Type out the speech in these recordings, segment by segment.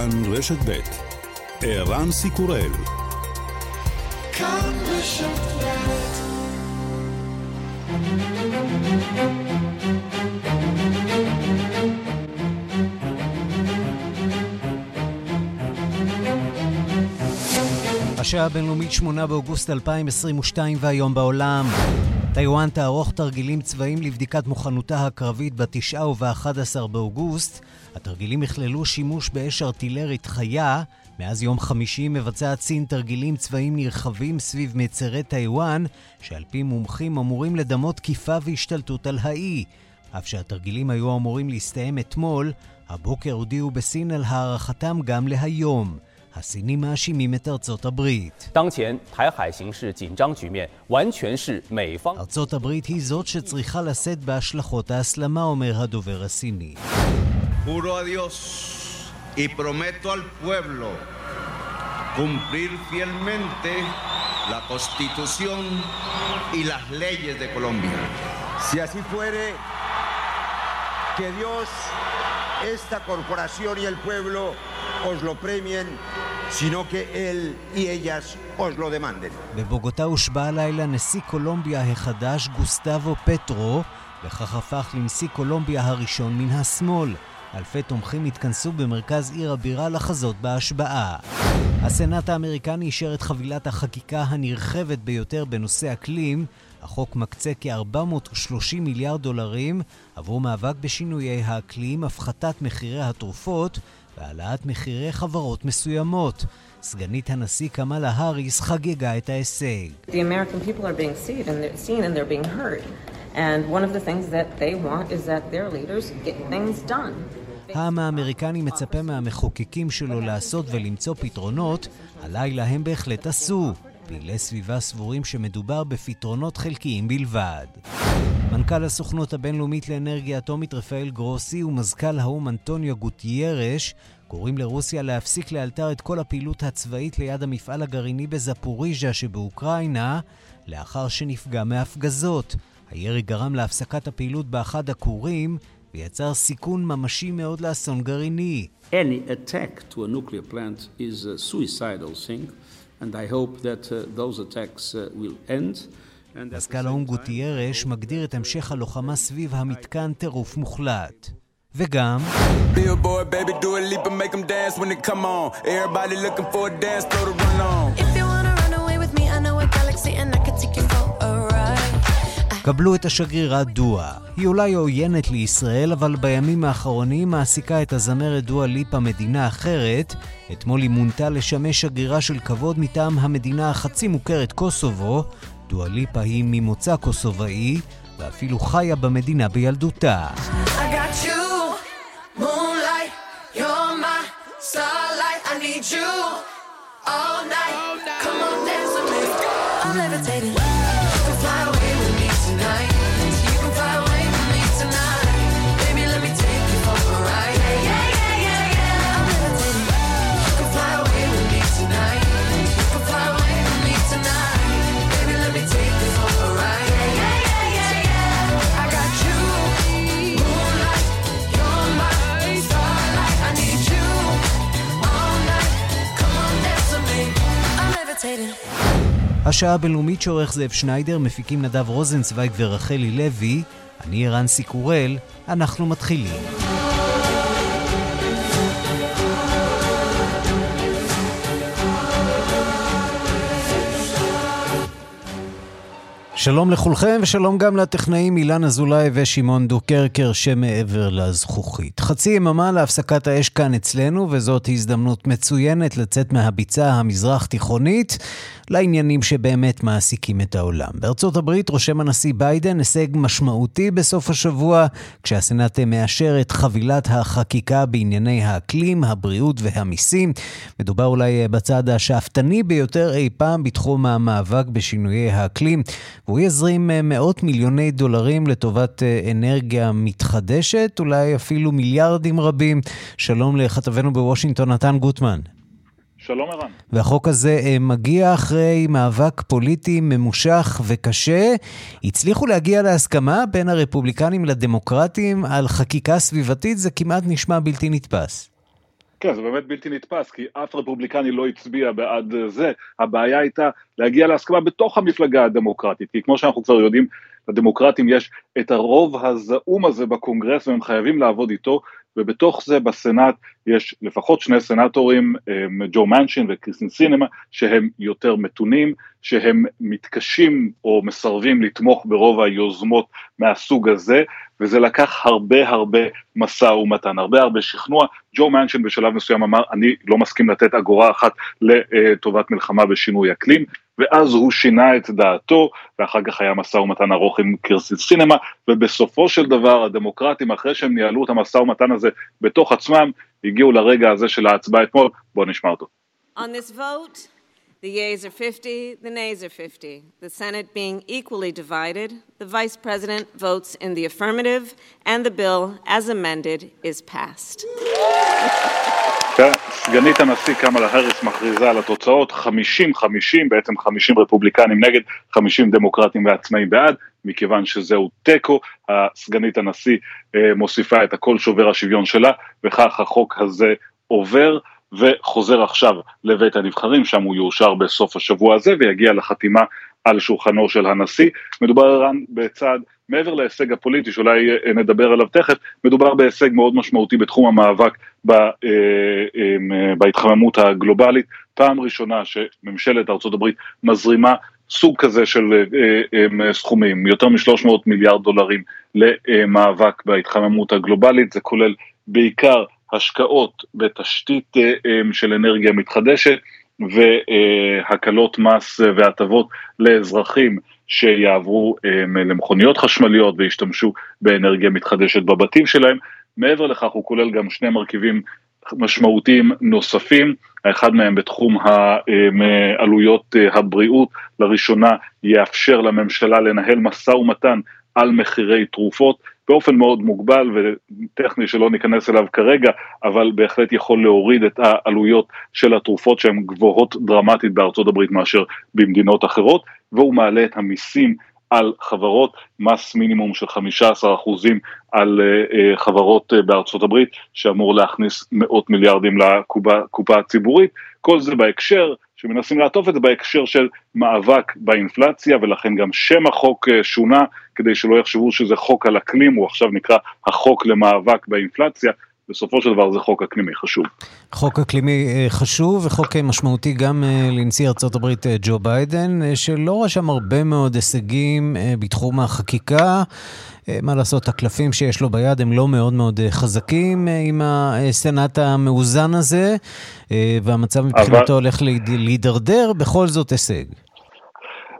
כאן רשת ב' ערן סיקורל השעה הבינלאומית 8 באוגוסט 2022 והיום בעולם. טיוואן תערוך תרגילים צבאיים לבדיקת מוכנותה הקרבית ב-9 וב-11 באוגוסט. התרגילים יכללו שימוש באש ארטילרית חיה. מאז יום חמישי מבצעת סין תרגילים צבאיים נרחבים סביב מצרי טיוואן, שעל פי מומחים אמורים לדמות תקיפה והשתלטות על האי. אף שהתרגילים היו אמורים להסתיים אתמול, הבוקר הודיעו בסין על הארכתם גם להיום. הסינים מאשימים את ארצות הברית. ארצות הברית היא זאת שצריכה לשאת בהשלכות ההסלמה, אומר הדובר הסיני. y prometo al pueblo cumplir fielmente la constitución y las leyes de Colombia. Si así fuere, que Dios, esta corporación y el pueblo os lo premien sino que él y ellas os lo demanden. בבוגוטה הושבע הלילה נשיא קולומביה החדש גוסטבו פטרו, וכך הפך לנשיא קולומביה הראשון מן השמאל. אלפי תומכים התכנסו במרכז עיר הבירה לחזות בהשבעה. הסנאט האמריקני אישר את חבילת החקיקה הנרחבת ביותר בנושא אקלים. החוק מקצה כ-430 מיליארד דולרים עבור מאבק בשינויי האקלים, הפחתת מחירי התרופות והעלאת מחירי חברות מסוימות. סגנית הנשיא קמאלה האריס חגגה את ההישג. העם האמריקני מצפה מהמחוקקים שלו לעשות ולמצוא פתרונות, הלילה הם בהחלט עשו. פעילי סביבה סבורים שמדובר בפתרונות חלקיים בלבד. מנכ"ל הסוכנות הבינלאומית לאנרגיה אטומית רפאל גרוסי ומזכ"ל האו"ם אנטוניו גוטיירש קוראים לרוסיה להפסיק לאלתר את כל הפעילות הצבאית ליד המפעל הגרעיני בזפוריז'ה שבאוקראינה, לאחר שנפגע מהפגזות. הירי גרם להפסקת הפעילות באחד הכורים ויצר סיכון ממשי מאוד לאסון גרעיני. Any attack to a nuclear plant is a suicidal thing, and I hope that uh, those attacks uh, will end. מזכ"ל האו"ם גוטיירש מגדיר את המשך הלוחמה סביב המתקן טירוף מוחלט. וגם... קבלו את השגרירה דואה. היא אולי עוינת לישראל, אבל בימים האחרונים מעסיקה את הזמרת דואה ליפה מדינה אחרת. אתמול היא מונתה לשמש שגרירה של כבוד מטעם המדינה החצי מוכרת קוסובו, דואליפה היא ממוצא קוסובאי, ואפילו חיה במדינה בילדותה. I'm levitating. השעה הבינלאומית שעורך זאב שניידר, מפיקים נדב רוזנצוויג ורחלי לוי, אני ערן סיקורל, אנחנו מתחילים. שלום לכולכם ושלום גם לטכנאים אילן אזולאי ושמעון דוקרקר שמעבר לזכוכית. חצי יממה להפסקת האש כאן אצלנו וזאת הזדמנות מצוינת לצאת מהביצה המזרח תיכונית לעניינים שבאמת מעסיקים את העולם. בארצות הברית רושם הנשיא ביידן הישג משמעותי בסוף השבוע, כשהסנאט מאשר את חבילת החקיקה בענייני האקלים, הבריאות והמיסים. מדובר אולי בצעד השאפתני ביותר אי פעם בתחום המאבק בשינויי האקלים, והוא יזרים מאות מיליוני דולרים לטובת אנרגיה מתחדשת, אולי אפילו מיליארדים רבים. שלום לכתבנו בוושינגטון, נתן גוטמן. שלום ערן. והחוק הזה אה, מגיע אחרי מאבק פוליטי ממושך וקשה. הצליחו להגיע להסכמה בין הרפובליקנים לדמוקרטים על חקיקה סביבתית, זה כמעט נשמע בלתי נתפס. כן, זה באמת בלתי נתפס, כי אף רפובליקני לא הצביע בעד זה. הבעיה הייתה להגיע להסכמה בתוך המפלגה הדמוקרטית, כי כמו שאנחנו כבר יודעים, לדמוקרטים יש את הרוב הזעום הזה בקונגרס והם חייבים לעבוד איתו, ובתוך זה בסנאט יש לפחות שני סנאטורים, ג'ו מנשין וקריסטין סינמה, שהם יותר מתונים, שהם מתקשים או מסרבים לתמוך ברוב היוזמות מהסוג הזה, וזה לקח הרבה הרבה משא ומתן, הרבה הרבה שכנוע. ג'ו מנשין בשלב מסוים אמר, אני לא מסכים לתת אגורה אחת לטובת מלחמה בשינוי אקלים, ואז הוא שינה את דעתו, ואחר כך היה משא ומתן ארוך עם קירסי סינמה, ובסופו של דבר הדמוקרטים, אחרי שהם ניהלו את המשא ומתן הזה בתוך עצמם, הגיעו לרגע הזה של ההצבעה אתמול, בואו נשמע אותו. On this vote, the yeas are 50, the nays are 50. The Senate being equally divided, the Vice President votes in the affirmative, and the bill, as amended, is passed. סגנית הנשיא קמאלה האריס מכריזה על התוצאות 50-50, בעצם 50 רפובליקנים נגד, 50 דמוקרטים ועצמאים בעד, מכיוון שזהו תיקו, סגנית הנשיא מוסיפה את הכל שובר השוויון שלה, וכך החוק הזה עובר. וחוזר עכשיו לבית הנבחרים, שם הוא יאושר בסוף השבוע הזה ויגיע לחתימה על שולחנו של הנשיא. מדובר בצעד מעבר להישג הפוליטי שאולי נדבר עליו תכף, מדובר בהישג מאוד משמעותי בתחום המאבק אה, בהתחממות הגלובלית. פעם ראשונה שממשלת ארה"ב מזרימה סוג כזה של אה, אה, סכומים, יותר מ-300 מיליארד דולרים למאבק בהתחממות הגלובלית, זה כולל בעיקר השקעות בתשתית של אנרגיה מתחדשת והקלות מס והטבות לאזרחים שיעברו למכוניות חשמליות וישתמשו באנרגיה מתחדשת בבתים שלהם. מעבר לכך הוא כולל גם שני מרכיבים משמעותיים נוספים, האחד מהם בתחום עלויות הבריאות, לראשונה יאפשר לממשלה לנהל משא ומתן על מחירי תרופות באופן מאוד מוגבל וטכני שלא ניכנס אליו כרגע, אבל בהחלט יכול להוריד את העלויות של התרופות שהן גבוהות דרמטית בארצות הברית מאשר במדינות אחרות, והוא מעלה את המיסים על חברות, מס מינימום של 15% על uh, חברות uh, בארצות הברית, שאמור להכניס מאות מיליארדים לקופה הציבורית, כל זה בהקשר שמנסים לעטוף את זה בהקשר של מאבק באינפלציה ולכן גם שם החוק אה, שונה כדי שלא יחשבו שזה חוק על אקלים, הוא עכשיו נקרא החוק למאבק באינפלציה, בסופו של דבר זה חוק אקלימי חשוב. חוק אקלימי אה, חשוב וחוק אה, משמעותי גם לנשיא ארה"ב ג'ו ביידן, שלא רשם הרבה מאוד הישגים בתחום החקיקה. מה לעשות, הקלפים שיש לו ביד הם לא מאוד מאוד חזקים עם הסנאט המאוזן הזה, והמצב מבחינתו אבל... הולך להידרדר, בכל זאת הישג.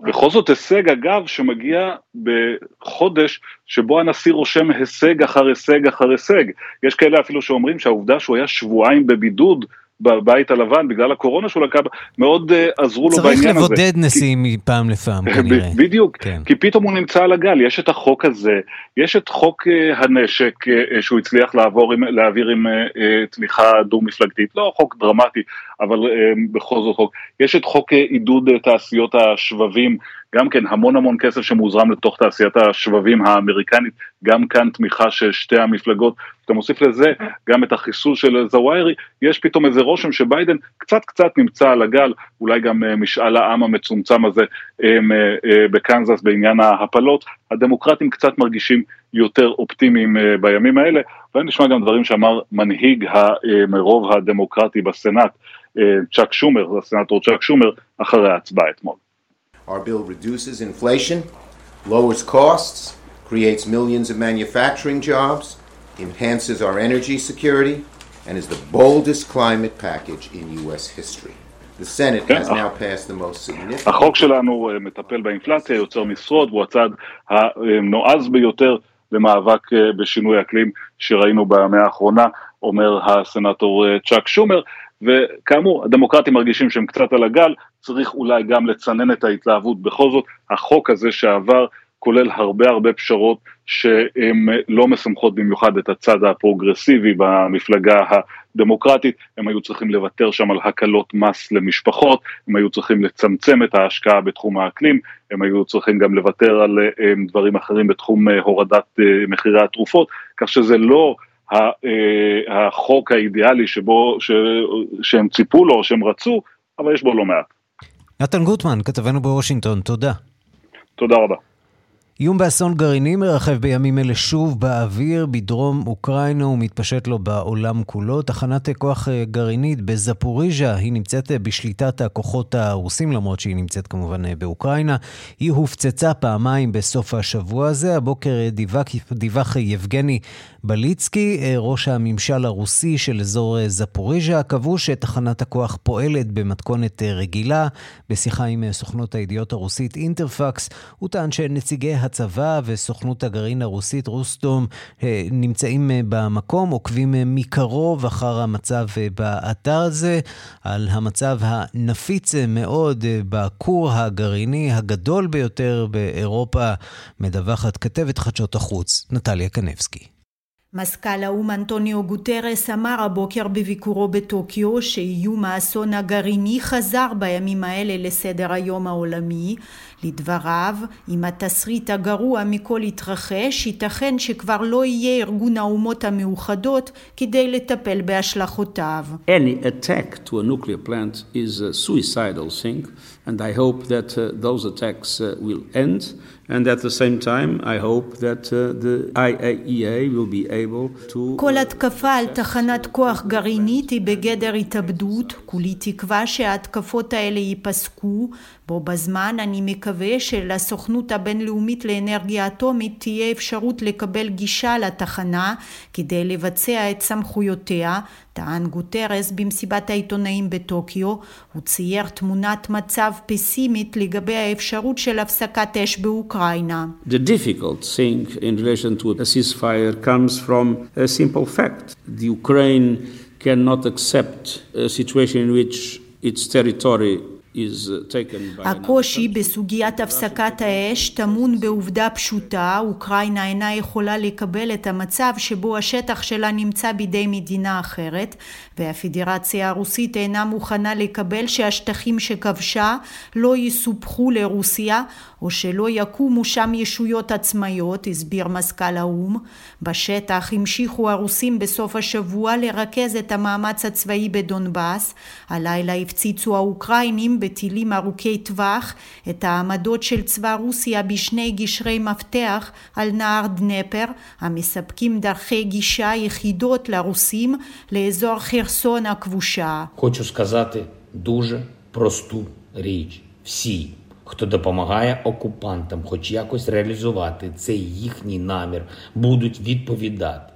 בכל זאת הישג אגב שמגיע בחודש שבו הנשיא רושם הישג אחר הישג אחר הישג. יש כאלה אפילו שאומרים שהעובדה שהוא היה שבועיים בבידוד בבית הלבן בגלל הקורונה שהוא לקח, מאוד uh, עזרו לו בעניין הזה. צריך לבודד נשיאים מפעם לפעם כנראה. בדיוק, כן. כי פתאום הוא נמצא על הגל, יש את החוק הזה, יש את חוק uh, הנשק uh, שהוא הצליח לעבור עם, להעביר עם uh, uh, תמיכה דו-מפלגתית, לא חוק דרמטי, אבל uh, בכל זאת חוק, יש את חוק עידוד תעשיות השבבים, גם כן המון המון כסף שמוזרם לתוך תעשיית השבבים האמריקנית, גם כאן תמיכה של שתי המפלגות, אתה מוסיף לזה גם את החיסול של זוואירי, יש פתאום איזה רושם שביידן קצת קצת נמצא על הגל, אולי גם אה, משאל העם המצומצם הזה אה, אה, בקנזס בעניין ההפלות, הדמוקרטים קצת מרגישים יותר אופטימיים בימים האלה, ונשמע גם דברים שאמר מנהיג הרוב הדמוקרטי בסנאט, צ'אק שומר, הסנאטור צ'אק שומר, אחרי ההצבעה אתמול. Our bill reduces inflation, lowers costs, creates millions of manufacturing jobs, enhances our energy security, and is the boldest climate package in U.S. history. The Senate has now passed the most significant... החוק שלנו מטפל באינפלציה, יוצר משרות, והוא הצעד הנועז ביותר למאבק בשינוי אקלים שראינו במאה האחרונה, אומר הסנאטור צ'אק שומר, וכאמור, הדמוקרטים מרגישים שהם קצת על הגל, צריך אולי גם לצנן את ההתלהבות. בכל זאת, החוק הזה שעבר כולל הרבה הרבה פשרות שהן לא משמחות במיוחד את הצד הפרוגרסיבי במפלגה הדמוקרטית, הם היו צריכים לוותר שם על הקלות מס למשפחות, הם היו צריכים לצמצם את ההשקעה בתחום האקלים, הם היו צריכים גם לוותר על אה, דברים אחרים בתחום אה, הורדת אה, מחירי התרופות, כך שזה לא החוק האידיאלי שבו, ש, שהם ציפו לו, שהם רצו, אבל יש בו לא מעט. נתן גוטמן, כתבנו בוושינגטון, תודה. תודה רבה. איום באסון גרעיני מרחב בימים אלה שוב באוויר בדרום אוקראינה ומתפשט לו בעולם כולו. תחנת כוח אה, גרעינית בזפוריז'ה, היא נמצאת אה, בשליטת הכוחות הרוסים, למרות שהיא נמצאת כמובן אה, באוקראינה. היא הופצצה פעמיים בסוף השבוע הזה. הבוקר דיווח, יבגני בליצקי, ראש הממשל הרוסי של אזור זפוריז'ה, קבעו שתחנת הכוח פועלת במתכונת רגילה. בשיחה עם סוכנות הידיעות הרוסית אינטרפקס, הוא טען שנציגי הצבא וסוכנות הגרעין הרוסית רוסטום אה, נמצאים אה, במקום, עוקבים אה, מקרוב אחר המצב באתר הזה, על המצב הנפיץ מאוד בכור הגרעיני הגדול ביותר באירופה, מדווחת כתבת חדשות החוץ, נטליה קנבסקי. מזכ"ל האו"ם אנטוניו גוטרס אמר הבוקר בביקורו בטוקיו שאיום האסון הגרעיני חזר בימים האלה לסדר היום העולמי. לדבריו, אם התסריט הגרוע מכל יתרחש, ייתכן שכבר לא יהיה ארגון האומות המאוחדות כדי לטפל בהשלכותיו. Any attack to a nuclear plant is a suicidal thing, and I hope that uh, those attacks uh, will end. כל התקפה על תחנת כוח גרעינית היא בגדר התאבדות. כולי תקווה שההתקפות האלה ייפסקו. בו בזמן אני מקווה שלסוכנות הבינלאומית לאנרגיה אטומית תהיה אפשרות לקבל גישה לתחנה כדי לבצע את סמכויותיה, טען גוטרס במסיבת העיתונאים בטוקיו, הוא צייר תמונת מצב פסימית לגבי האפשרות של הפסקת אש באוקראינה. The difficult thing in relation to a ceasefire comes from a simple fact. The Ukraine cannot accept a situation in which its territory הקושי בסוגיית הפסקת האש טמון בעובדה פשוטה, אוקראינה אינה יכולה לקבל את המצב שבו השטח שלה נמצא בידי מדינה אחרת, והפדרציה הרוסית אינה מוכנה לקבל שהשטחים שכבשה לא יסופחו לרוסיה, או שלא יקומו שם ישויות עצמאיות, הסביר מזכ"ל האו"ם. בשטח המשיכו הרוסים בסוף השבוע לרכז את המאמץ הצבאי בדונבאס. הלילה הפציצו האוקראינים בטילים ארוכי טווח את העמדות של צבא רוסיה בשני גשרי מפתח על נהר דנפר, המספקים דרכי גישה יחידות לרוסים לאזור חרסון הכבושה. Хочу сказати дуже просту річ. Всі хто допомагає окупантам, хоч якось реалізувати цей їхній намір, будуть відповідати.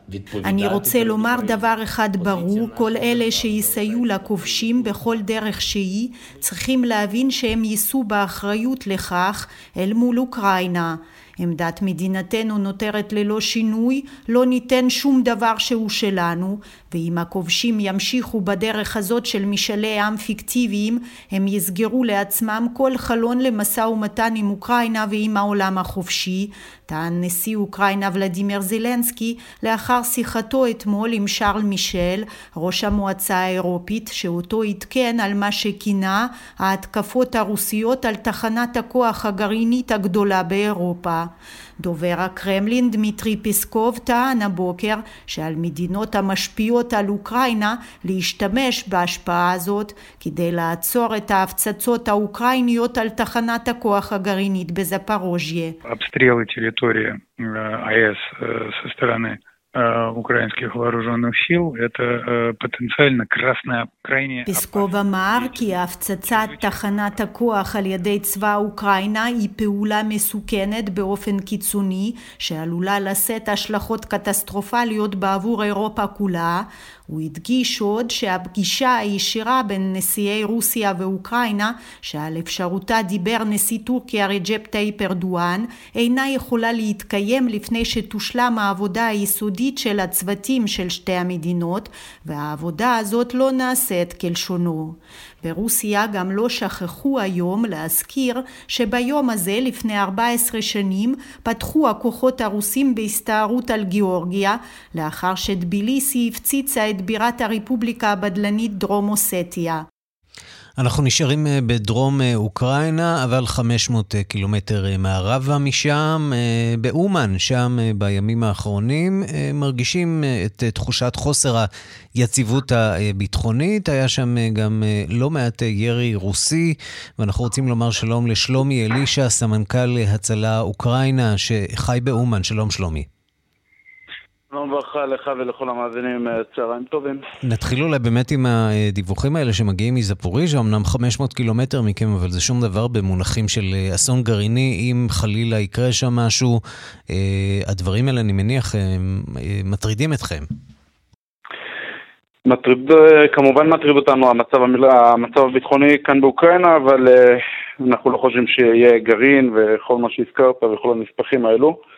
אני רוצה לומר דבר אחד ברור, כל אלה שיסייעו לכובשים בכל דרך שהיא, צריכים להבין שהם יישאו באחריות לכך אל מול אוקראינה. עמדת מדינתנו נותרת ללא שינוי, לא ניתן שום דבר שהוא שלנו, ואם הכובשים ימשיכו בדרך הזאת של משאלי עם פיקטיביים, הם יסגרו לעצמם כל חלון למשא ומתן עם אוקראינה ועם העולם החופשי, טען נשיא אוקראינה ולדימיר זילנסקי לאחר שיחתו אתמול עם שרל מישל, ראש המועצה האירופית, שאותו עדכן על מה שכינה ההתקפות הרוסיות על תחנת הכוח הגרעינית הגדולה באירופה. דובר הקרמלין דמיטרי פיסקוב טען הבוקר שעל מדינות המשפיעות על אוקראינה להשתמש בהשפעה הזאת כדי לעצור את ההפצצות האוקראיניות על תחנת הכוח הגרעינית בזפרוז'יה. украинских вооруженных сил, это потенциально красная, крайне... פסקוב אמר כי הפצצת תחנת הכוח על ידי צבא אוקראינה היא פעולה מסוכנת באופן קיצוני שעלולה לשאת השלכות קטסטרופליות בעבור אירופה כולה הוא הדגיש עוד שהפגישה הישירה בין נשיאי רוסיה ואוקראינה, שעל אפשרותה דיבר נשיא טורקיה רג'פ טאיפ ארדואן, אינה יכולה להתקיים לפני שתושלם העבודה היסודית של הצוותים של שתי המדינות, והעבודה הזאת לא נעשית כלשונו. ברוסיה גם לא שכחו היום להזכיר שביום הזה לפני 14 שנים פתחו הכוחות הרוסים בהסתערות על גיאורגיה לאחר שטביליסי הפציצה את בירת הרפובליקה הבדלנית דרום אוסטיה. אנחנו נשארים אה, בדרום אה, אוקראינה, אבל 500 אה, קילומטר מערבה משם, באומן, שם בימים האחרונים, מרגישים את תחושת חוסר היציבות הביטחונית. היה שם גם לא מעט ירי רוסי, ואנחנו רוצים לומר שלום לשלומי אלישע, סמנכ"ל הצלה אוקראינה, שחי באומן. שלום שלומי. שלום וברכה לך ולכל המאזינים, אה, צהריים טובים. נתחיל אולי באמת עם הדיווחים האלה שמגיעים מזפוריז'ה, אמנם 500 קילומטר מכם, אבל זה שום דבר במונחים של אה, אסון גרעיני, אם חלילה יקרה שם משהו, אה, הדברים האלה, אני מניח, מטרידים אתכם. מטריד, כמובן מטריד אותנו המצב, המצב הביטחוני כאן באוקראינה, אבל אנחנו לא חושבים שיהיה גרעין וכל מה שהזכרת וכל הנספחים האלו.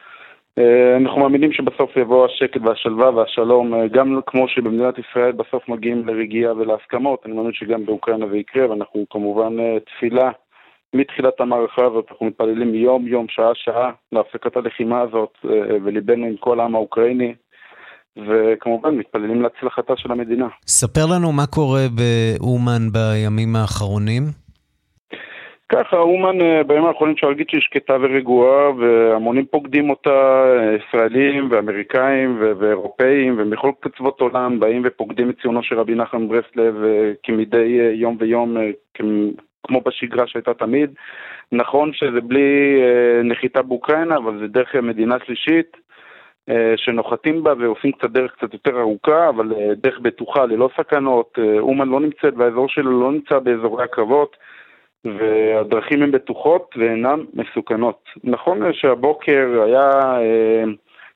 אה, אנחנו מאמינים שבסוף יבוא השקט והשלווה והשלום, אה, גם כמו שבמדינת ישראל בסוף מגיעים לרגיעה ולהסכמות, אני מאמין שגם באוקראינה זה יקרה, ואנחנו כמובן אה, תפילה מתחילת המערכה הזאת, אנחנו מתפללים יום-יום, שעה-שעה, להפסקת הלחימה הזאת, וליבנו עם כל העם האוקראיני, וכמובן מתפללים להצלחתה של המדינה. ספר לנו מה קורה באומן בימים האחרונים. ככה, אומן אה, בימים האחרונים אפשר להגיד שהיא שקטה ורגועה, והמונים פוקדים אותה, אה, ישראלים ואמריקאים ואירופאים ומכל קצוות עולם באים ופוקדים את ציונו של רבי נחמן ברסלב אה, כמדי יום ויום, כמו בשגרה שהייתה תמיד. נכון שזה בלי נחיתה באוקראינה, אבל זה דרך מדינה שלישית. שנוחתים בה ועושים קצת דרך קצת יותר ארוכה, אבל דרך בטוחה, ללא סכנות. אומן לא נמצאת, והאזור שלו לא נמצא באזורי הקרבות. והדרכים הן בטוחות ואינן מסוכנות. נכון שהבוקר היה אה,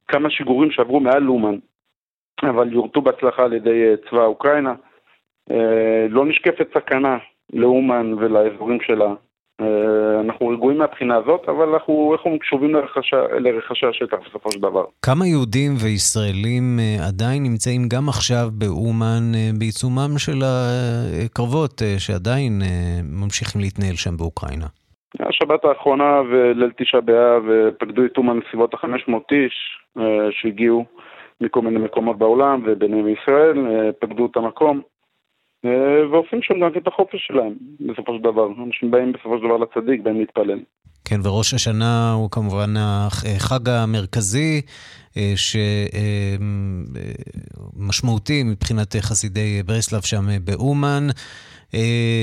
כמה שיגורים שעברו מעל לומן, אבל יורטו בהצלחה על ידי אה, צבא אוקראינה. אה, לא נשקפת סכנה לאומן ולאזורים שלה. אה, אנחנו רגועים מהבחינה הזאת, אבל אנחנו, אומרים, קשובים לרחשי השטח בסופו של דבר. כמה יהודים וישראלים אה, עדיין נמצאים גם עכשיו באומן אה, בעיצומם של הקרבות שעדיין ממשיכים להתנהל שם באוקראינה? השבת האחרונה וליל תשעה באב פקדו את אומן בסביבות ה-500 איש שהגיעו מכל מיני מקומות בעולם וביניהם ישראל, פקדו את המקום. אה, ועושים שם גם את החופש שלהם, בסופו של דבר. אנשים באים בסופו של דבר לצדיק, באים להתפלל. כן, וראש השנה הוא כמובן החג המרכזי, אה, שמשמעותי אה, מבחינת חסידי ברסלב שם באומן.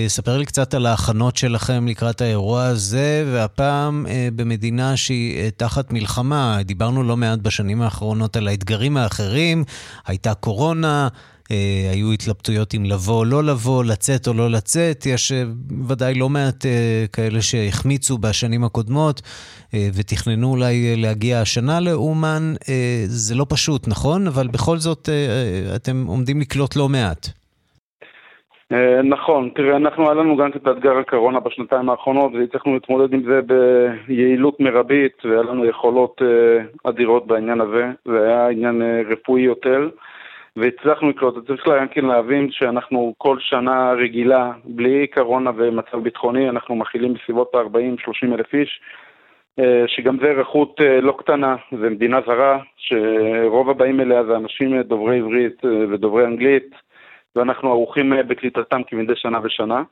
ספר לי קצת על ההכנות שלכם לקראת האירוע הזה, והפעם במדינה שהיא תחת מלחמה. דיברנו לא מעט בשנים האחרונות על האתגרים האחרים, הייתה קורונה. אה, היו התלבטויות אם לבוא או לא לבוא, לצאת או לא לצאת. יש אה, ודאי לא מעט אה, כאלה שהחמיצו בשנים הקודמות ותכננו אולי להגיע השנה לאומן. זה לא פשוט, נכון? אבל בכל זאת אתם עומדים לקלוט לא מעט. נכון, תראה, אנחנו, היה לנו גם את אתגר הקורונה בשנתיים האחרונות והצלחנו להתמודד עם זה ביעילות מרבית והיה לנו יכולות אדירות בעניין הזה, זה היה עניין רפואי יותר. והצלחנו לקלוט. צריך כן להבין שאנחנו כל שנה רגילה, בלי קורונה ומצב ביטחוני, אנחנו מכילים בסביבות ה-40-30 אלף איש, אה, שגם זה איכות אה, לא קטנה, זה מדינה זרה, שרוב הבאים אליה זה אנשים דוברי עברית אה, ודוברי אנגלית, ואנחנו ערוכים בקליטתם כמדי שנה ושנה.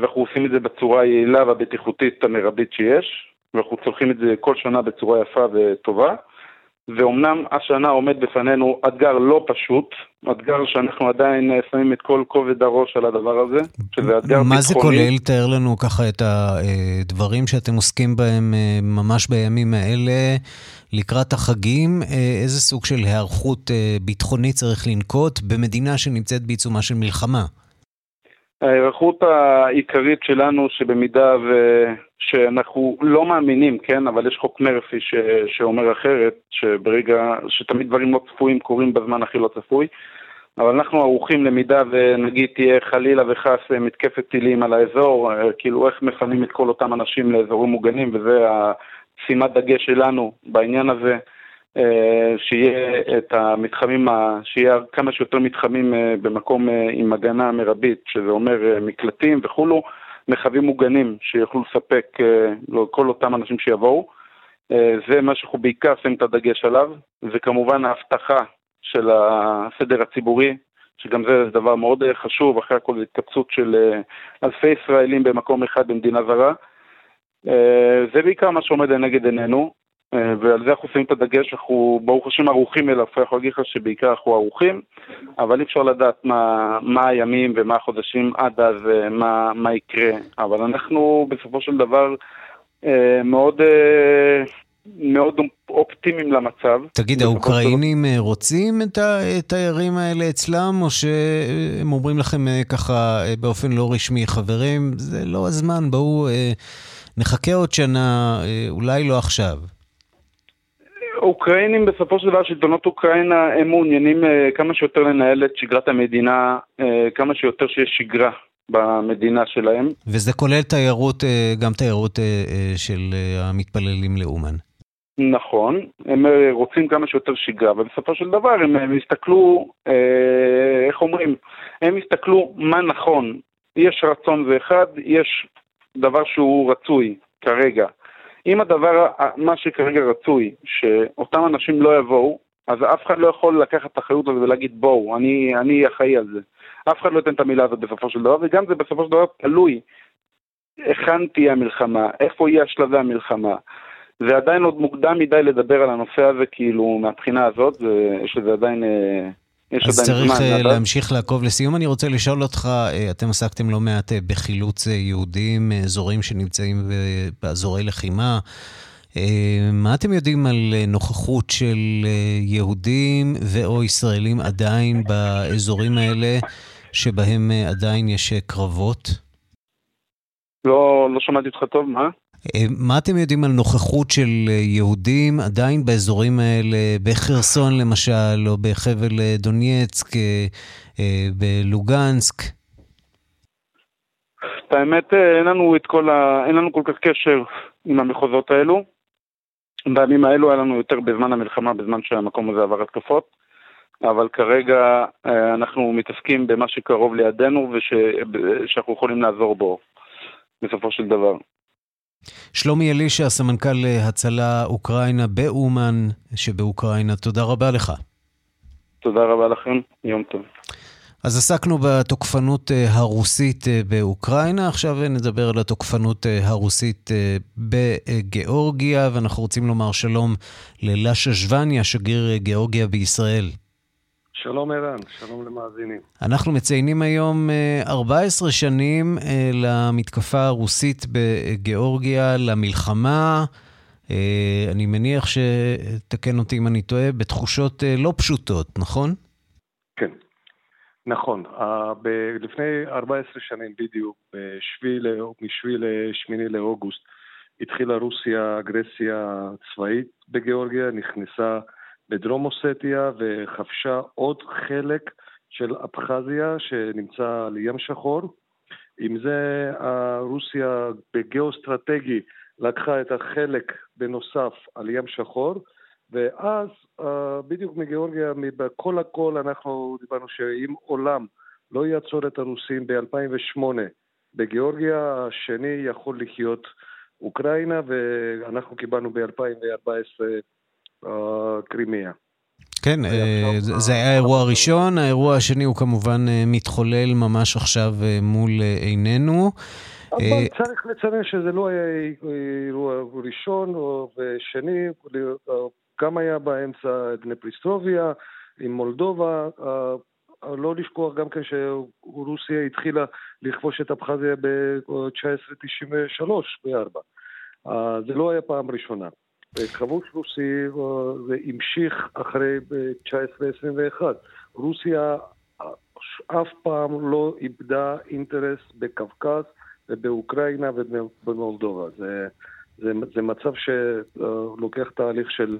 ואנחנו עושים את זה בצורה היעילה והבטיחותית המרבית שיש, ואנחנו צולחים את זה כל שנה בצורה יפה וטובה. ואומנם השנה עומד בפנינו אתגר לא פשוט, אתגר שאנחנו עדיין אה, שמים את כל כובד הראש על הדבר הזה, שזה אתגר ביטחוני. מה זה כולל? תאר לנו ככה את הדברים שאתם עוסקים בהם אה, ממש בימים האלה, לקראת החגים. אה, איזה סוג של היערכות ביטחונית צריך לנקוט במדינה שנמצאת בעיצומה של מלחמה? ההיערכות העיקרית שלנו, שבמידה ו... שאנחנו לא מאמינים, כן, אבל יש חוק מרפי ש... שאומר אחרת, שברגע, שתמיד דברים לא צפויים קורים בזמן הכי לא צפוי, אבל אנחנו ערוכים למידה ונגיד תהיה חלילה וחס מתקפת טילים על האזור, כאילו איך מפנים את כל אותם אנשים לאזורים מוגנים, וזה השימת דגש שלנו בעניין הזה. אה, שיהיה את המתחמים, שיהיה כמה שיותר מתחמים אה, במקום אה, עם הגנה מרבית, שזה אומר מקלטים וכולו, מרחבים מוגנים שיוכלו לספק לכל אותם אנשים שיבואו. זה מה שאנחנו בעיקר שמים את הדגש עליו, וכמובן ההבטחה של הסדר הציבורי, שגם זה דבר מאוד חשוב, אחרי הכל התקבצות של אלפי ישראלים במקום אחד במדינה זרה. זה בעיקר מה שעומד לנגד עינינו. אה, ועל זה אנחנו שמים את הדגש, אנחנו ברוך השם ערוכים אליו, אני יכול להגיד לך שבעיקר אנחנו ערוכים, אבל אי אפשר לדעת מה, מה הימים ומה החודשים עד אז, אה, מה, מה יקרה, אבל אנחנו בסופו של דבר אה, מאוד... מאוד אופטימיים למצב. תגיד, האוקראינים רוצים את התיירים האלה אצלם, או שהם אומרים לכם ככה באופן לא רשמי, חברים, זה לא הזמן, בואו נחכה עוד שנה, אולי לא עכשיו. אוקראינים בסופו של דבר, שלטונות אוקראינה, הם מעוניינים אה, כמה שיותר לנהל את שגרת המדינה, אה, כמה שיותר שיש שגרה במדינה שלהם. וזה כולל תיירות, אה, גם תיירות של המתפללים לאומן. נכון, הם רוצים כמה שיותר שגרה, אבל בסופו של דבר הם, הם הסתכלו, איך אומרים, הם הסתכלו מה נכון. יש רצון זה אחד, יש דבר שהוא רצוי כרגע. אם הדבר, מה שכרגע רצוי, שאותם אנשים לא יבואו, אז אף אחד לא יכול לקחת את האחריות הזאת ולהגיד בואו, אני, אני אחראי על זה. אף אחד לא ייתן את המילה הזאת בסופו של דבר, וגם זה בסופו של דבר תלוי היכן תהיה המלחמה, איפה יהיה השלבי המלחמה. זה עדיין עוד מוקדם מדי לדבר על הנושא הזה, כאילו, מהבחינה הזאת, יש לזה עדיין יש אז צריך זמן, אה, להמשיך לעקוב. לסיום אני רוצה לשאול אותך, אה, אתם עסקתם לא מעט אה, בחילוץ יהודים מאזורים שנמצאים באזורי לחימה. מה אתם יודעים על נוכחות של יהודים ו/או ישראלים עדיין באזורים האלה שבהם עדיין יש קרבות? לא, לא שמעתי אותך טוב, מה? אה, מה אתם יודעים על נוכחות של אה, יהודים עדיין באזורים האלה, בחרסון למשל, או בחבל אה, דונייצק, בלוגנסק? האמת, אין לנו את כל ה... אין לנו כל כך קשר עם המחוזות האלו. בימים האלו היה לנו יותר בזמן המלחמה, בזמן שהמקום הזה עבר התקפות. אבל כרגע אנחנו מתעסקים במה שקרוב לידינו ושאנחנו יכולים לעזור בו, בסופו של דבר. שלומי אלישע, סמנכ"ל הצלה אוקראינה באומן שבאוקראינה, תודה רבה לך. תודה רבה לכם, יום טוב. אז עסקנו בתוקפנות אה, הרוסית אה, באוקראינה, עכשיו נדבר על התוקפנות אה, הרוסית בגיאורגיה, ואנחנו רוצים לומר שלום ללאשה ז'ווניה, שגריר גיאורגיה בישראל. שלום ערן, שלום למאזינים. אנחנו מציינים היום 14 אה, שנים אה, למתקפה הרוסית בגיאורגיה, למלחמה. אה, אני מניח שתקן אותי אם אני טועה, בתחושות לא פשוטות, נכון? כן, נכון. לפני 14 שנים בדיוק, משביעי לשמיני לאוגוסט, התחילה רוסיה אגרסיה צבאית בגיאורגיה, נכנסה בדרום אוסטיה וכבשה עוד חלק של אבחזיה שנמצא על ים שחור. עם זה רוסיה בגיאו-אסטרטגי לקחה את החלק בנוסף על ים שחור ואז בדיוק מגיאורגיה, בכל הכל אנחנו דיברנו שאם עולם לא יעצור את הרוסים ב-2008 בגיאורגיה, השני יכול לחיות אוקראינה ואנחנו קיבלנו ב-2014 קרימיה. כן, אה, זה היה האירוע הראשון, האירוע השני הוא כמובן אה, מתחולל ממש עכשיו אה, מול עינינו. אבל צריך לציין שזה לא היה אירוע ראשון ושני, גם היה באמצע דנפריסטרוביה עם מולדובה, לא לשכוח גם כן שרוסיה התחילה לכבוש את אבחזיה ב-1993 ב-4. זה לא היה פעם ראשונה. כבוש רוסי זה המשיך אחרי 1921. רוסיה אף פעם לא איבדה אינטרס בקווקז ובאוקראינה ובמולדובה. זה, זה, זה מצב שלוקח תהליך של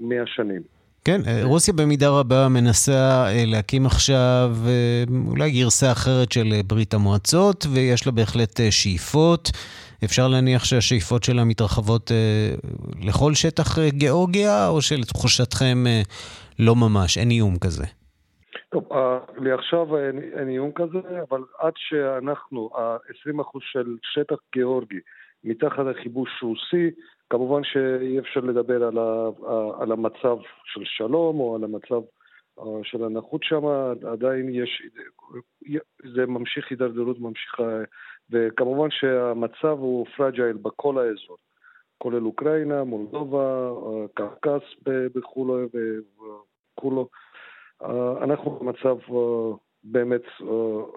מאה שנים. כן, רוסיה במידה רבה מנסה אה, להקים עכשיו אה, אולי גרסה אחרת של ברית המועצות, ויש לה בהחלט אה, שאיפות. אפשר להניח שהשאיפות שלה מתרחבות אה, לכל שטח אה, גיאורגיה, או שלתחושתכם אה, לא ממש, אין איום כזה? טוב, אה, לעכשיו אין, אין איום כזה, אבל עד שאנחנו, ה-20% של שטח גיאורגי מתחת לכיבוש רוסי, כמובן שאי אפשר לדבר על, ה, על המצב של שלום או על המצב של הנחות שם, עדיין יש, זה ממשיך הידרדרות ממשיכה, וכמובן שהמצב הוא פרג'ייל בכל האזור, כולל אוקראינה, מולדובה, קרקס בחולו וכולו. אנחנו במצב באמת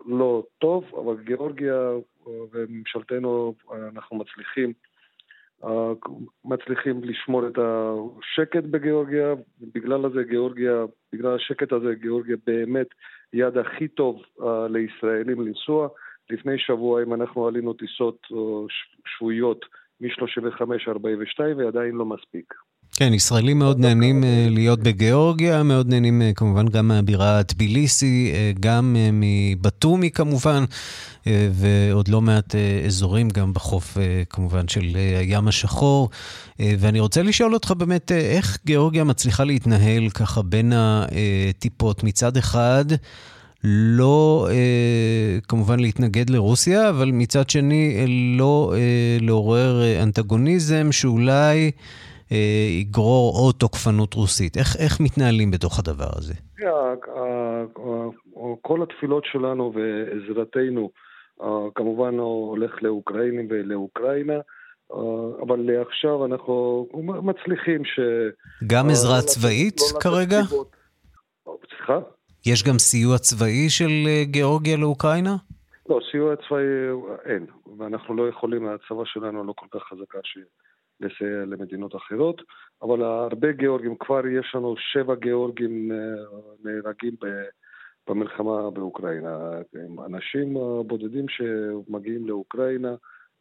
לא טוב, אבל גיאורגיה וממשלתנו, אנחנו מצליחים מצליחים לשמור את השקט בגיאורגיה, בגלל הזה גיאורגיה, בגלל השקט הזה גיאורגיה באמת יד הכי טוב לישראלים לנסוע. לפני שבוע אם אנחנו עלינו טיסות שבועיות מ-35-42 ועדיין לא מספיק. כן, ישראלים מאוד נהנים אה, להיות בגיאורגיה, מאוד נהנים אה, כמובן גם מהבירה טביליסי, אה, גם מבטומי כמובן, ועוד לא מעט אזורים גם בחוף כמובן של הים השחור. ואני רוצה לשאול אותך באמת, איך גיאורגיה מצליחה להתנהל ככה בין הטיפות? מצד אחד, לא כמובן להתנגד לרוסיה, אבל מצד שני לא לעורר אנטגוניזם שאולי... אה, יגרור עוד תוקפנות רוסית. איך, איך מתנהלים בתוך הדבר הזה? כל התפילות שלנו ועזרתנו כמובן הולך לאוקראינים ולאוקראינה. אבל לעכשיו אנחנו מצליחים ש... גם עזרה צבאית לא כרגע? סליחה? יש גם סיוע צבאי של אה, גיאורגיה לאוקראינה? לא, סיוע צבאי אין, ואנחנו לא יכולים, הצבא שלנו לא כל כך חזקה. לסייע למדינות אחרות, אבל הרבה גיאורגים, כבר יש לנו שבע גיאורגים אה, נהרגים במלחמה באוקראינה. אנשים בודדים שמגיעים לאוקראינה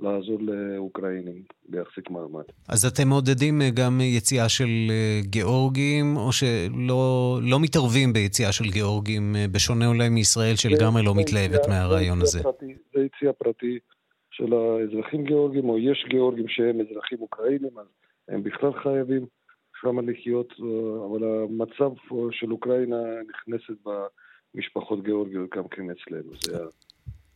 לעזור לאוקראינים להחזיק מעמד. אז אתם מעודדים אה, גם יציאה של אה, גיאורגים, או שלא לא מתערבים ביציאה של גיאורגים, בשונה אולי מישראל שלגמרי לא מתלהבת מהרעיון הזה? זה יציאה פרטי. של האזרחים גיאורגים, או יש גיאורגים שהם אזרחים אוקראינים, אז הם בכלל חייבים שם לחיות, אבל המצב של אוקראינה נכנסת במשפחות גיאורגיות גם כן אצלנו. זה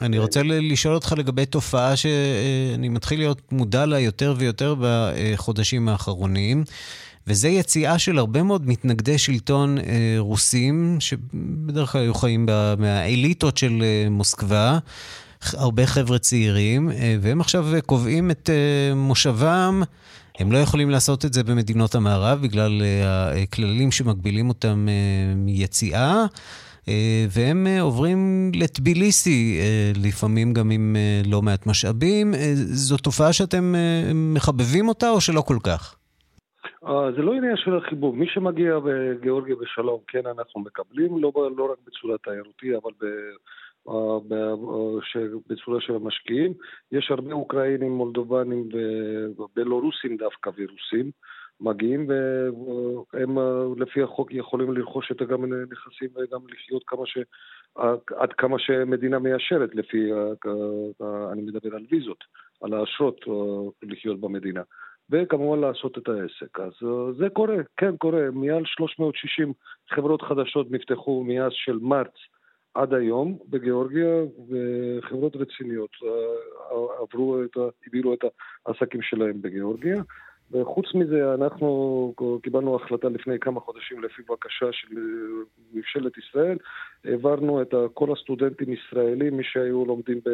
אני רוצה לשאול אותך לגבי תופעה שאני מתחיל להיות מודע לה יותר ויותר בחודשים האחרונים, וזה יציאה של הרבה מאוד מתנגדי שלטון אה, רוסים, שבדרך כלל היו חיים מהאליטות של אה, מוסקבה, הרבה חבר'ה צעירים, אה, והם עכשיו קובעים את מושבם. הם לא יכולים לעשות את זה במדינות המערב בגלל הכללים שמגבילים אותם מיציאה. והם עוברים לטביליסי, לפעמים גם עם לא מעט משאבים. זו תופעה שאתם מחבבים אותה או שלא כל כך? זה לא עניין של החיבוב. מי שמגיע בגיאורגיה בשלום, כן, אנחנו מקבלים, לא, לא רק בצורה תיירותי, אבל בצורה של המשקיעים. יש הרבה אוקראינים, מולדובנים ובלורוסים דווקא ורוסים מגיעים והם לפי החוק יכולים לרכוש את גם נכסים וגם לחיות כמה ש... עד כמה שמדינה מיישרת לפי, אני מדבר על ויזות, על האשרות לחיות במדינה. וכמובן לעשות את העסק. אז זה קורה, כן קורה. מעל 360 חברות חדשות נפתחו מאז של מרץ עד היום בגיאורגיה, וחברות רציניות אה, עברו את, העבירו את העסקים שלהם בגיאורגיה. וחוץ מזה, אנחנו קיבלנו החלטה לפני כמה חודשים לפי בקשה של ממשלת ישראל, העברנו את כל הסטודנטים ישראלים, מי שהיו לומדים ב...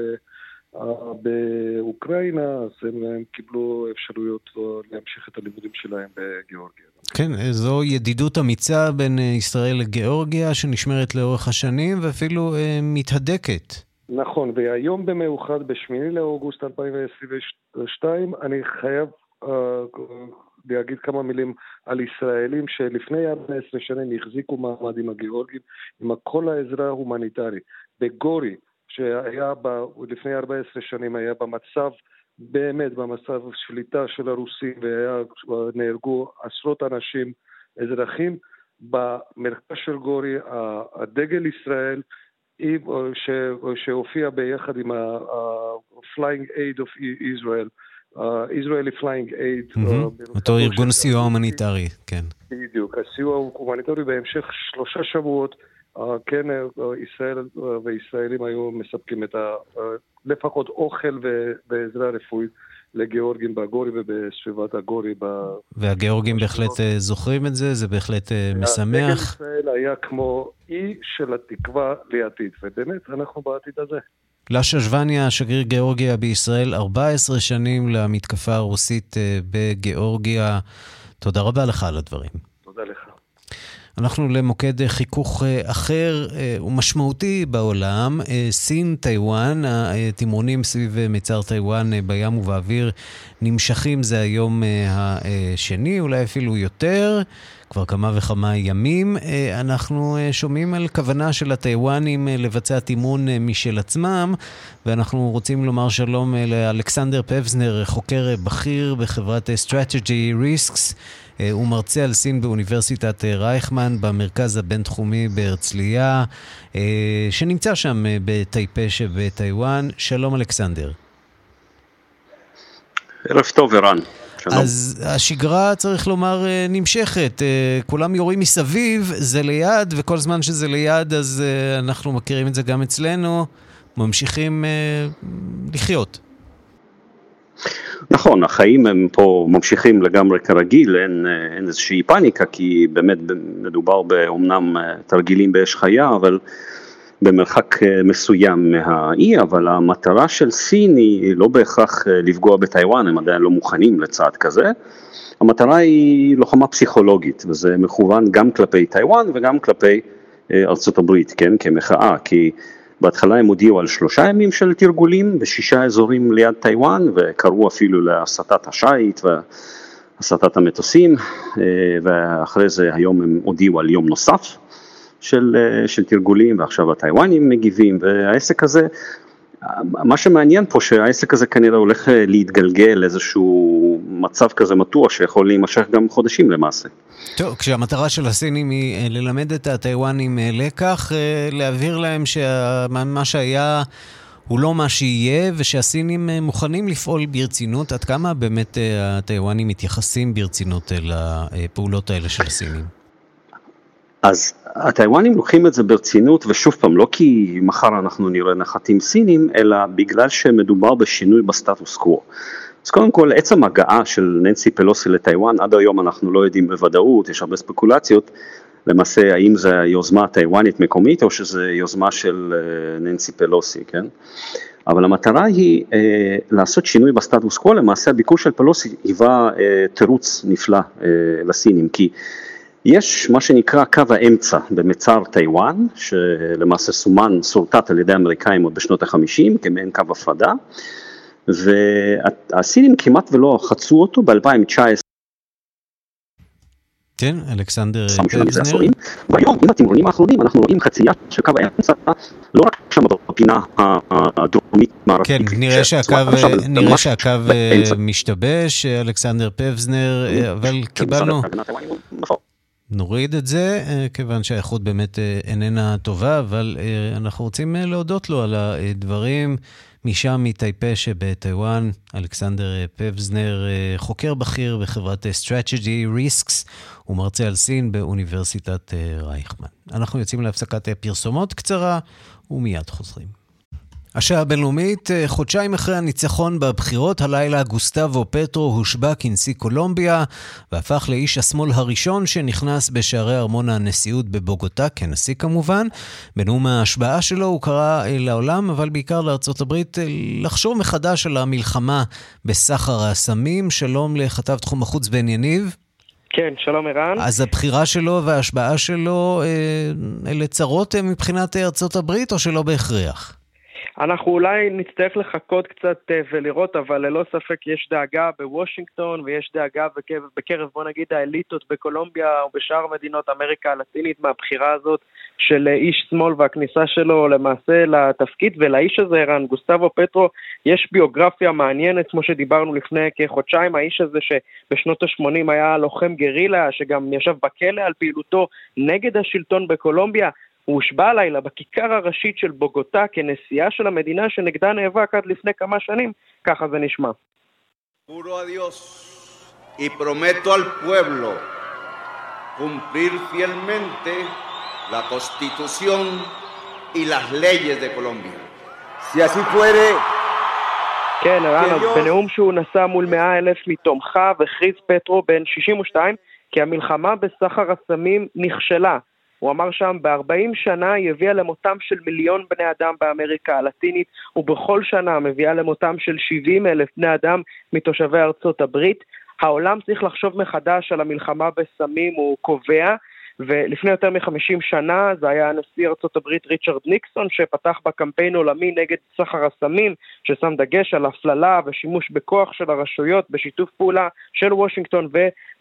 באוקראינה, אז הם, הם קיבלו אפשרויות להמשיך את הלימודים שלהם בגיאורגיה. כן, זו ידידות אמיצה בין ישראל לגיאורגיה שנשמרת לאורך השנים ואפילו אה, מתהדקת. נכון, והיום במיוחד, ב-8 לאוגוסט 2022, אני חייב להגיד כמה מילים על ישראלים שלפני 14 שנים החזיקו מעמד עם הגיאורגים, עם כל העזרה ההומניטרית. בגורי, שהיה ב, לפני 14 שנים, היה במצב, באמת במצב שליטה של הרוסים, ונהרגו עשרות אנשים, אזרחים. במרכז של גורי, הדגל ישראל, שהופיע ביחד עם ה-Flying Aid of Israel, Israeli Flying Aid. אותו ארגון סיוע הומניטרי, כן. בדיוק, הסיוע ההומניטרי בהמשך שלושה שבועות. כן, ישראל וישראלים היו מספקים את ה... לפחות אוכל ועזרה רפואית לגיאורגים באגורי ובסביבת הגורי. והגיאורגים בהחלט זוכרים את זה, זה בהחלט משמח. ישראל היה כמו אי של התקווה לעתיד, ובאמת, אנחנו בעתיד הזה. לשה שווניה, שגריר גיאורגיה בישראל, 14 שנים למתקפה הרוסית בגיאורגיה. תודה רבה לך על הדברים. תודה לך. אנחנו למוקד חיכוך אחר ומשמעותי בעולם, סין, טיוואן, התמרונים סביב מצר טיוואן בים ובאוויר נמשכים זה היום השני, אולי אפילו יותר. כבר כמה וכמה ימים. אנחנו שומעים על כוונה של הטיוואנים לבצע תימון משל עצמם, ואנחנו רוצים לומר שלום לאלכסנדר פבזנר, חוקר בכיר בחברת Strategy Risks. הוא מרצה על סין באוניברסיטת רייכמן במרכז הבינתחומי בהרצליה, שנמצא שם בטייפה שבטיוואן. שלום אלכסנדר. ערב טוב, ערן. שלום. אז השגרה, צריך לומר, נמשכת. כולם יורים מסביב, זה ליד, וכל זמן שזה ליד, אז אנחנו מכירים את זה גם אצלנו, ממשיכים לחיות. נכון, החיים הם פה ממשיכים לגמרי כרגיל, אין, אין איזושהי פאניקה, כי באמת מדובר באומנם תרגילים באש חיה, אבל במרחק מסוים מהאי, אבל המטרה של סין היא לא בהכרח לפגוע בטיוואן, הם עדיין לא מוכנים לצעד כזה. המטרה היא לוחמה פסיכולוגית, וזה מכוון גם כלפי טיוואן וגם כלפי ארצות הברית, כן, כמחאה, כי בהתחלה הם הודיעו על שלושה ימים של תרגולים בשישה אזורים ליד טיוואן, וקראו אפילו להסטת השיט והסטת המטוסים, ואחרי זה היום הם הודיעו על יום נוסף. של, של תרגולים, ועכשיו הטיוואנים מגיבים, והעסק הזה, מה שמעניין פה שהעסק הזה כנראה הולך להתגלגל לאיזשהו מצב כזה מתוח שיכול להימשך גם חודשים למעשה. טוב, כשהמטרה של הסינים היא ללמד את הטיוואנים לקח, להבהיר להם שמה שהיה הוא לא מה שיהיה, ושהסינים מוכנים לפעול ברצינות, עד כמה באמת הטיוואנים מתייחסים ברצינות לפעולות האלה של הסינים? אז הטיוואנים לוקחים את זה ברצינות, ושוב פעם, לא כי מחר אנחנו נראה נחתים סינים, אלא בגלל שמדובר בשינוי בסטטוס קוו. אז קודם כל, עצם הגעה של ננסי פלוסי לטיוואן, עד היום אנחנו לא יודעים בוודאות, יש הרבה ספקולציות, למעשה האם זה יוזמה טיוואנית מקומית או שזה יוזמה של ננסי פלוסי, כן? אבל המטרה היא אה, לעשות שינוי בסטטוס קוו, למעשה הביקור של פלוסי היווה אה, תירוץ נפלא אה, לסינים, כי יש מה שנקרא קו האמצע במצר טיוואן, שלמעשה סומן, שורטט על ידי האמריקאים עוד בשנות ה-50 כמעין קו הפרדה, והסינים כמעט ולא חצו אותו ב-2019. כן, אלכסנדר פבזנר. והיום, עם התמרונים האחרונים, אנחנו רואים חצייה של קו האמצע, לא רק שם בפינה הדרומית מערבית. כן, נראה שהקו, נראה שהקו משתבש, אלכסנדר פבזנר, אבל קיבלנו... נוריד את זה, כיוון שהאיכות באמת איננה טובה, אבל אנחנו רוצים להודות לו על הדברים. משם, מטייפה שבטיוואן, אלכסנדר פבזנר, חוקר בכיר בחברת Strategy Risks, הוא מרצה על סין באוניברסיטת רייכמן. אנחנו יוצאים להפסקת פרסומות קצרה, ומיד חוזרים. השעה הבינלאומית, חודשיים אחרי הניצחון בבחירות, הלילה גוסטבו פטרו הושבע כנשיא קולומביה והפך לאיש השמאל הראשון שנכנס בשערי ארמון הנשיאות בבוגוטה, כנשיא כמובן. בנאום ההשבעה שלו הוא קרא לעולם, אבל בעיקר לארצות הברית, לחשוב מחדש על המלחמה בסחר הסמים. שלום לכתב תחום החוץ בן יניב. כן, שלום ערן. אז הבחירה שלו וההשבעה שלו, אלה צרות מבחינת ארצות הברית או שלא בהכרח? אנחנו אולי נצטרך לחכות קצת ולראות, אבל ללא ספק יש דאגה בוושינגטון ויש דאגה בקרב, בקרב בוא נגיד האליטות בקולומביה ובשאר מדינות אמריקה הלטינית מהבחירה הזאת של איש שמאל והכניסה שלו למעשה לתפקיד ולאיש הזה, ערן גוסטבו פטרו, יש ביוגרפיה מעניינת כמו שדיברנו לפני כחודשיים, האיש הזה שבשנות ה-80 היה לוחם גרילה שגם ישב בכלא על פעילותו נגד השלטון בקולומביה הוא הושבע הלילה בכיכר הראשית של בוגוטה כנשיאה של המדינה שנגדה נאבק עד לפני כמה שנים, ככה זה נשמע. Juro a Dios y prometo al pueblo cumplir fielmente la constitución y las leyes de Colombia. Si así fuere, כן, בנאום שהוא נשא מול 100 אלף מתומכיו, הכריז פטרו בן 62 כי המלחמה בסחר הסמים נכשלה. הוא אמר שם, ב-40 שנה היא הביאה למותם של מיליון בני אדם באמריקה הלטינית, ובכל שנה מביאה למותם של 70 אלף בני אדם מתושבי ארצות הברית. העולם צריך לחשוב מחדש על המלחמה בסמים, הוא קובע, ולפני יותר מ-50 שנה זה היה נשיא הברית ריצ'רד ניקסון שפתח בקמפיין עולמי נגד סחר הסמים, ששם דגש על הפללה ושימוש בכוח של הרשויות בשיתוף פעולה של וושינגטון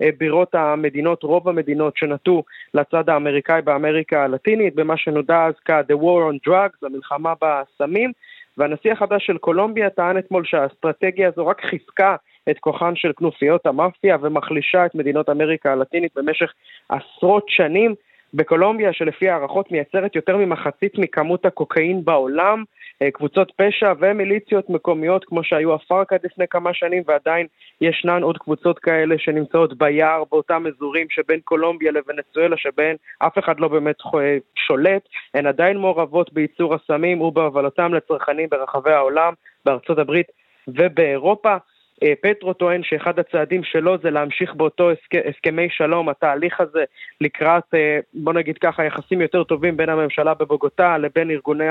ובירות המדינות, רוב המדינות שנטו לצד האמריקאי באמריקה הלטינית, במה שנודע אז כ-The War on Drugs, המלחמה בסמים. והנשיא החדש של קולומביה טען אתמול שהאסטרטגיה הזו רק חיזקה את כוחן של כנופיות המאפיה ומחלישה את מדינות אמריקה הלטינית במשך עשרות שנים. בקולומביה, שלפי הערכות מייצרת יותר ממחצית מכמות הקוקאין בעולם, אה, קבוצות פשע ומיליציות מקומיות כמו שהיו הפארק לפני כמה שנים ועדיין ישנן עוד קבוצות כאלה שנמצאות ביער באותם אזורים שבין קולומביה לוונצואלה שבהן אף אחד לא באמת שולט, הן עדיין מעורבות בייצור הסמים ובהובלתם לצרכנים ברחבי העולם, בארצות הברית ובאירופה. אה, פטרו טוען שאחד הצעדים שלו זה להמשיך באותו הסכ... הסכמי שלום, התהליך הזה לקראת, אה, בוא נגיד ככה, יחסים יותר טובים בין הממשלה בבוגוטה לבין ארגוני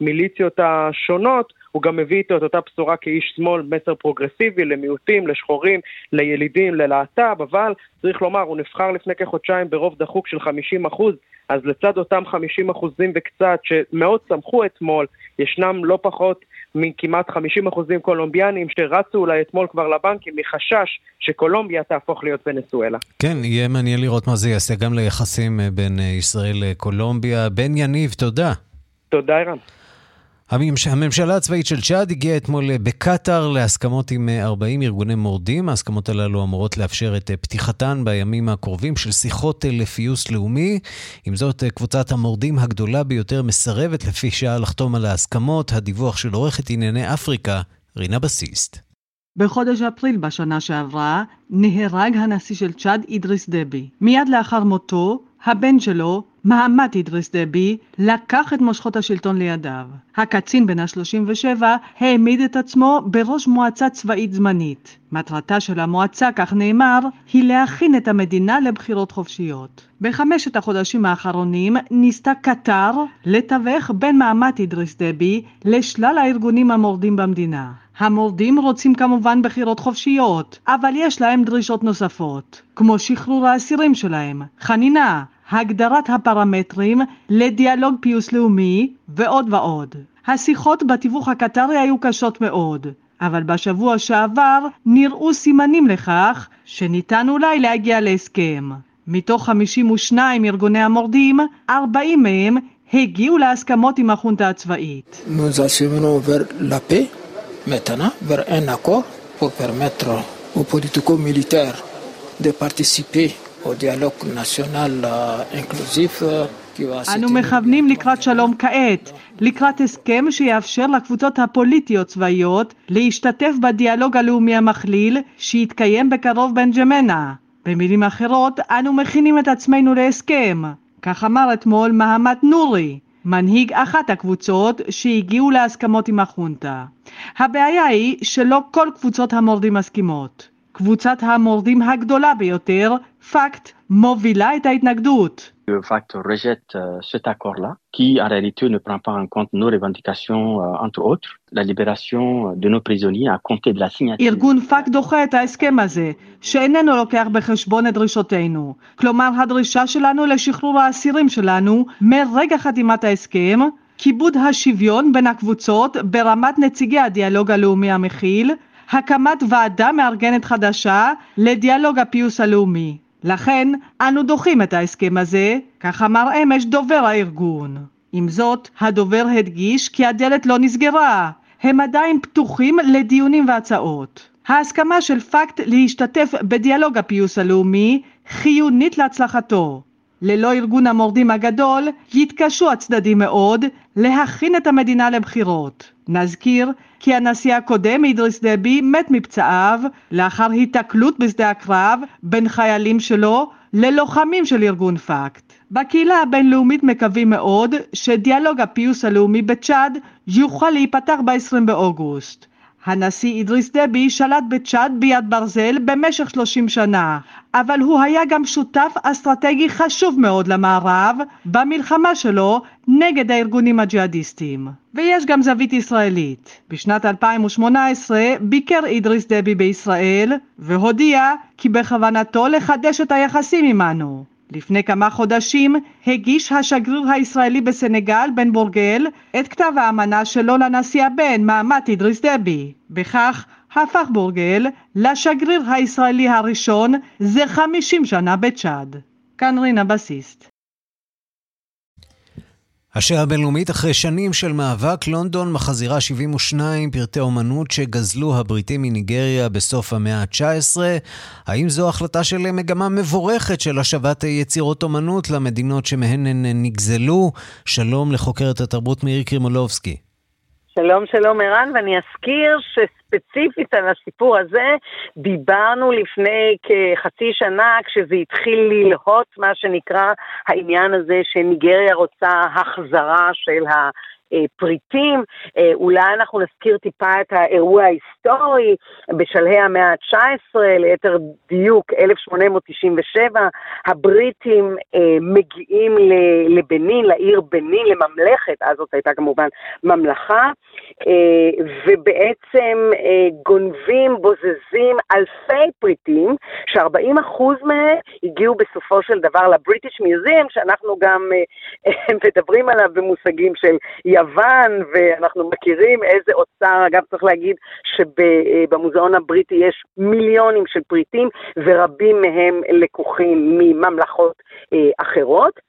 המיליציות השונות, הוא גם מביא איתו את אותה בשורה כאיש שמאל, מסר פרוגרסיבי למיעוטים, לשחורים, לילידים, ללהט"ב, אבל צריך לומר, הוא נבחר לפני כחודשיים ברוב דחוק של 50 אחוז, אז לצד אותם 50 אחוזים וקצת שמאוד צמחו אתמול, ישנם לא פחות מכמעט 50 אחוזים קולומביאנים שרצו אולי אתמול כבר לבנקים מחשש שקולומביה תהפוך להיות ונסואלה. כן, יהיה מעניין לראות מה זה יעשה גם ליחסים אה, בין אה, ישראל לקולומביה. בן יניב, תודה. תודה, ערן. הממשלה הצבאית של צ'אד הגיעה אתמול בקטאר להסכמות עם 40 ארגוני מורדים. ההסכמות הללו אמורות לאפשר את פתיחתן בימים הקרובים של שיחות לפיוס לאומי. עם זאת, קבוצת המורדים הגדולה ביותר מסרבת לפי שעה לחתום על ההסכמות. הדיווח של עורכת ענייני אפריקה, רינה בסיסט. בחודש אפריל בשנה שעברה נהרג הנשיא של צ'אד אידריס דבי. מיד לאחר מותו הבן שלו, מהמת אידריס דבי, לקח את מושכות השלטון לידיו. הקצין בן ה-37 העמיד את עצמו בראש מועצה צבאית זמנית. מטרתה של המועצה, כך נאמר, היא להכין את המדינה לבחירות חופשיות. בחמשת החודשים האחרונים ניסתה קטר לתווך בין מעמת אידריס דבי לשלל הארגונים המורדים במדינה. המורדים רוצים כמובן בחירות חופשיות, אבל יש להם דרישות נוספות, כמו שחרור האסירים שלהם, חנינה, הגדרת הפרמטרים לדיאלוג פיוס לאומי ועוד ועוד. השיחות בתיווך הקטרי היו קשות מאוד, אבל בשבוע שעבר נראו סימנים לכך שניתן אולי להגיע להסכם. מתוך 52 ארגוני המורדים, 40 מהם הגיעו להסכמות עם החונטה הצבאית. Aux politico-militaires de participer au dialogue national inclusif אנו מכוונים לקראת שלום כעת, לקראת הסכם שיאפשר לקבוצות הפוליטיות-צבאיות להשתתף בדיאלוג הלאומי המכליל שיתקיים בקרוב בנג'מנה. במילים אחרות, אנו מכינים את עצמנו להסכם. כך אמר אתמול מהמת נורי, מנהיג אחת הקבוצות שהגיעו להסכמות עם החונטה. הבעיה היא שלא כל קבוצות המורדים מסכימות. קבוצת המורדים הגדולה ביותר, פקט, מובילה את ההתנגדות. Le FACT rejette euh, cet accord-là, qui en réalité ne prend pas en compte nos revendications, euh, entre autres, la libération de nos prisonniers à compter de la signature. ארגון פאקט דוחה את ההסכם הזה, שאיננו לוקח בחשבון את דרישותינו. כלומר, הדרישה שלנו לשחרור האסירים שלנו מרגע חתימת ההסכם, כיבוד השוויון בין הקבוצות ברמת נציגי הדיאלוג הלאומי המכיל, הקמת ועדה מארגנת חדשה לדיאלוג הפיוס הלאומי. לכן אנו דוחים את ההסכם הזה, כך אמר אמש דובר הארגון. עם זאת, הדובר הדגיש כי הדלת לא נסגרה, הם עדיין פתוחים לדיונים והצעות. ההסכמה של פקט להשתתף בדיאלוג הפיוס הלאומי חיונית להצלחתו. ללא ארגון המורדים הגדול, יתקשו הצדדים מאוד להכין את המדינה לבחירות. נזכיר כי הנשיא הקודם, אידריס דבי, מת מפצעיו לאחר היתקלות בשדה הקרב בין חיילים שלו ללוחמים של ארגון פאקט. בקהילה הבינלאומית מקווים מאוד שדיאלוג הפיוס הלאומי בצ'אד יוכל להיפתח ב-20 באוגוסט. הנשיא אידריס דבי שלט בצ'אד ביד ברזל במשך 30 שנה, אבל הוא היה גם שותף אסטרטגי חשוב מאוד למערב במלחמה שלו נגד הארגונים הג'יהאדיסטיים. ויש גם זווית ישראלית. בשנת 2018 ביקר אידריס דבי בישראל והודיע כי בכוונתו לחדש את היחסים עמנו. לפני כמה חודשים הגיש השגריר הישראלי בסנגל, בן בורגל, את כתב האמנה שלו לנשיא הבן, מעמד אידריס דבי. בכך הפך בורגל לשגריר הישראלי הראשון זה 50 שנה בצ'אד. כאן רינה בסיסט. השעה הבינלאומית אחרי שנים של מאבק, לונדון מחזירה 72 פרטי אומנות שגזלו הבריטים מניגריה בסוף המאה ה-19. האם זו החלטה של מגמה מבורכת של השבת יצירות אומנות למדינות שמהן הן נגזלו? שלום לחוקרת התרבות מאיר קרימולובסקי. שלום, שלום ערן, ואני אזכיר שספציפית על הסיפור הזה דיברנו לפני כחצי שנה כשזה התחיל ללהוט, מה שנקרא, העניין הזה שניגריה רוצה החזרה של ה... פריטים, אולי אנחנו נזכיר טיפה את האירוע ההיסטורי בשלהי המאה ה-19, ליתר דיוק 1897, הבריטים מגיעים לבנין, לעיר בנין, לממלכת, אז זאת הייתה כמובן ממלכה, ובעצם גונבים, בוזזים אלפי פריטים, ש-40% מהם הגיעו בסופו של דבר לבריטיש מיוזיאם, שאנחנו גם מדברים עליו במושגים של יוון, ואנחנו מכירים איזה אוצר, אגב צריך להגיד שבמוזיאון הבריטי יש מיליונים של פריטים, ורבים מהם לקוחים מממלכות אה, אחרות.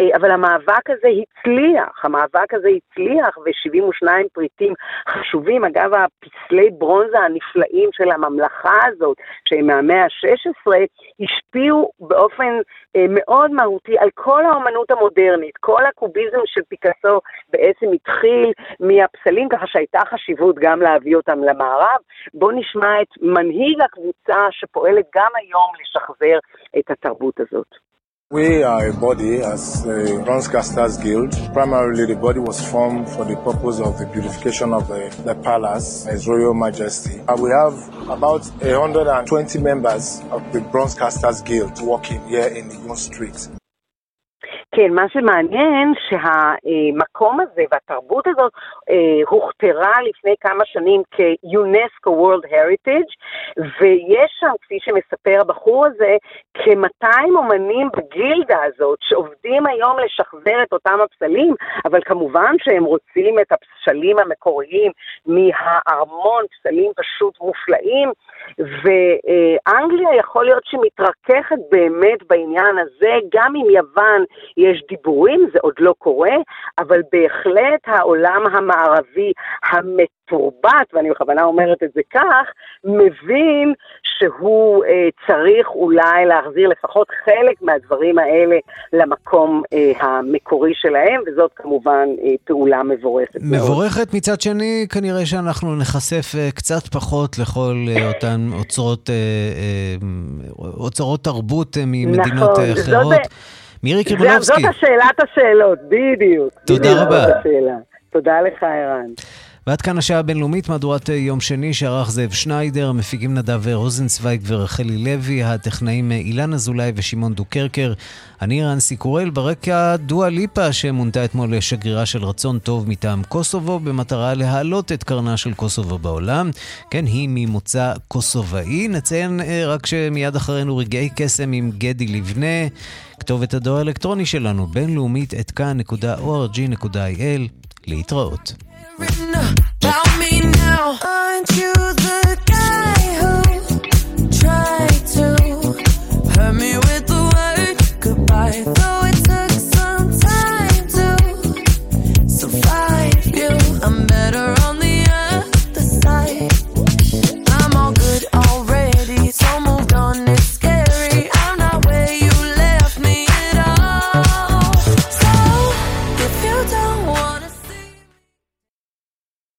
אה, אבל המאבק הזה הצליח, המאבק הזה הצליח, ו-72 פריטים חשובים. אגב, הפסלי ברונזה הנפלאים של הממלכה הזאת, שהם מהמאה ה-16, השפיעו באופן אה, מאוד מהותי על כל האומנות המודרנית. כל הקוביזם של פיקאסו בעצם התחיל מהפסלים, ככה שהייתה חשיבות גם להביא אותם למערב. בואו נשמע את מנהיג הקבוצה שפועלת גם היום לשחזר את התרבות הזאת. We are a body as the Bronzecasters Guild. Primarily, the body was formed for the purpose of the beautification of the, the palace, His Royal Majesty. Uh, we have about 120 members of the Bronzecasters Guild working here in the Union Street. כן, מה שמעניין שהמקום הזה והתרבות הזאת אה, הוכתרה לפני כמה שנים כ-UNESCO World Heritage, ויש שם, כפי שמספר הבחור הזה, כ-200 אומנים בגילדה הזאת שעובדים היום לשחזר את אותם הפסלים, אבל כמובן שהם רוצים את הפסלים המקוריים מהארמון, פסלים פשוט מופלאים, ואנגליה יכול להיות שמתרככת באמת בעניין הזה, גם עם יוון יש דיבורים, זה עוד לא קורה, אבל בהחלט העולם המערבי המתורבת, ואני בכוונה אומרת את זה כך, מבין שהוא אה, צריך אולי להחזיר לפחות חלק מהדברים האלה למקום אה, המקורי שלהם, וזאת כמובן אה, פעולה מבורכת. מבורכת, מאוד. מצד שני, כנראה שאנחנו נחשף אה, קצת פחות לכל אה, אותן אוצרות, אה, אה, אוצרות תרבות אה, ממדינות נכון, אה, אחרות. זאת... מירי קרימולובסקי. זאת השאלת השאלות, בדיוק. תודה רבה. תודה לך, ערן. ועד כאן השעה הבינלאומית, מהדורת יום שני, שערך זאב שניידר, המפיקים נדב רוזנצוויג ורחלי לוי, הטכנאים אילן אזולאי ושמעון דוקרקר. אני רנסי קורל, ברקע דואה ליפה, שמונתה אתמול לשגרירה של רצון טוב מטעם קוסובו, במטרה להעלות את קרנה של קוסובו בעולם. כן, היא ממוצא קוסובאי. נציין אה, רק שמיד אחרינו רגעי קסם עם גדי לבנה. כתובת הדואר האלקטרוני שלנו, בינלאומית את כאן.org.il. להתראות. I'm better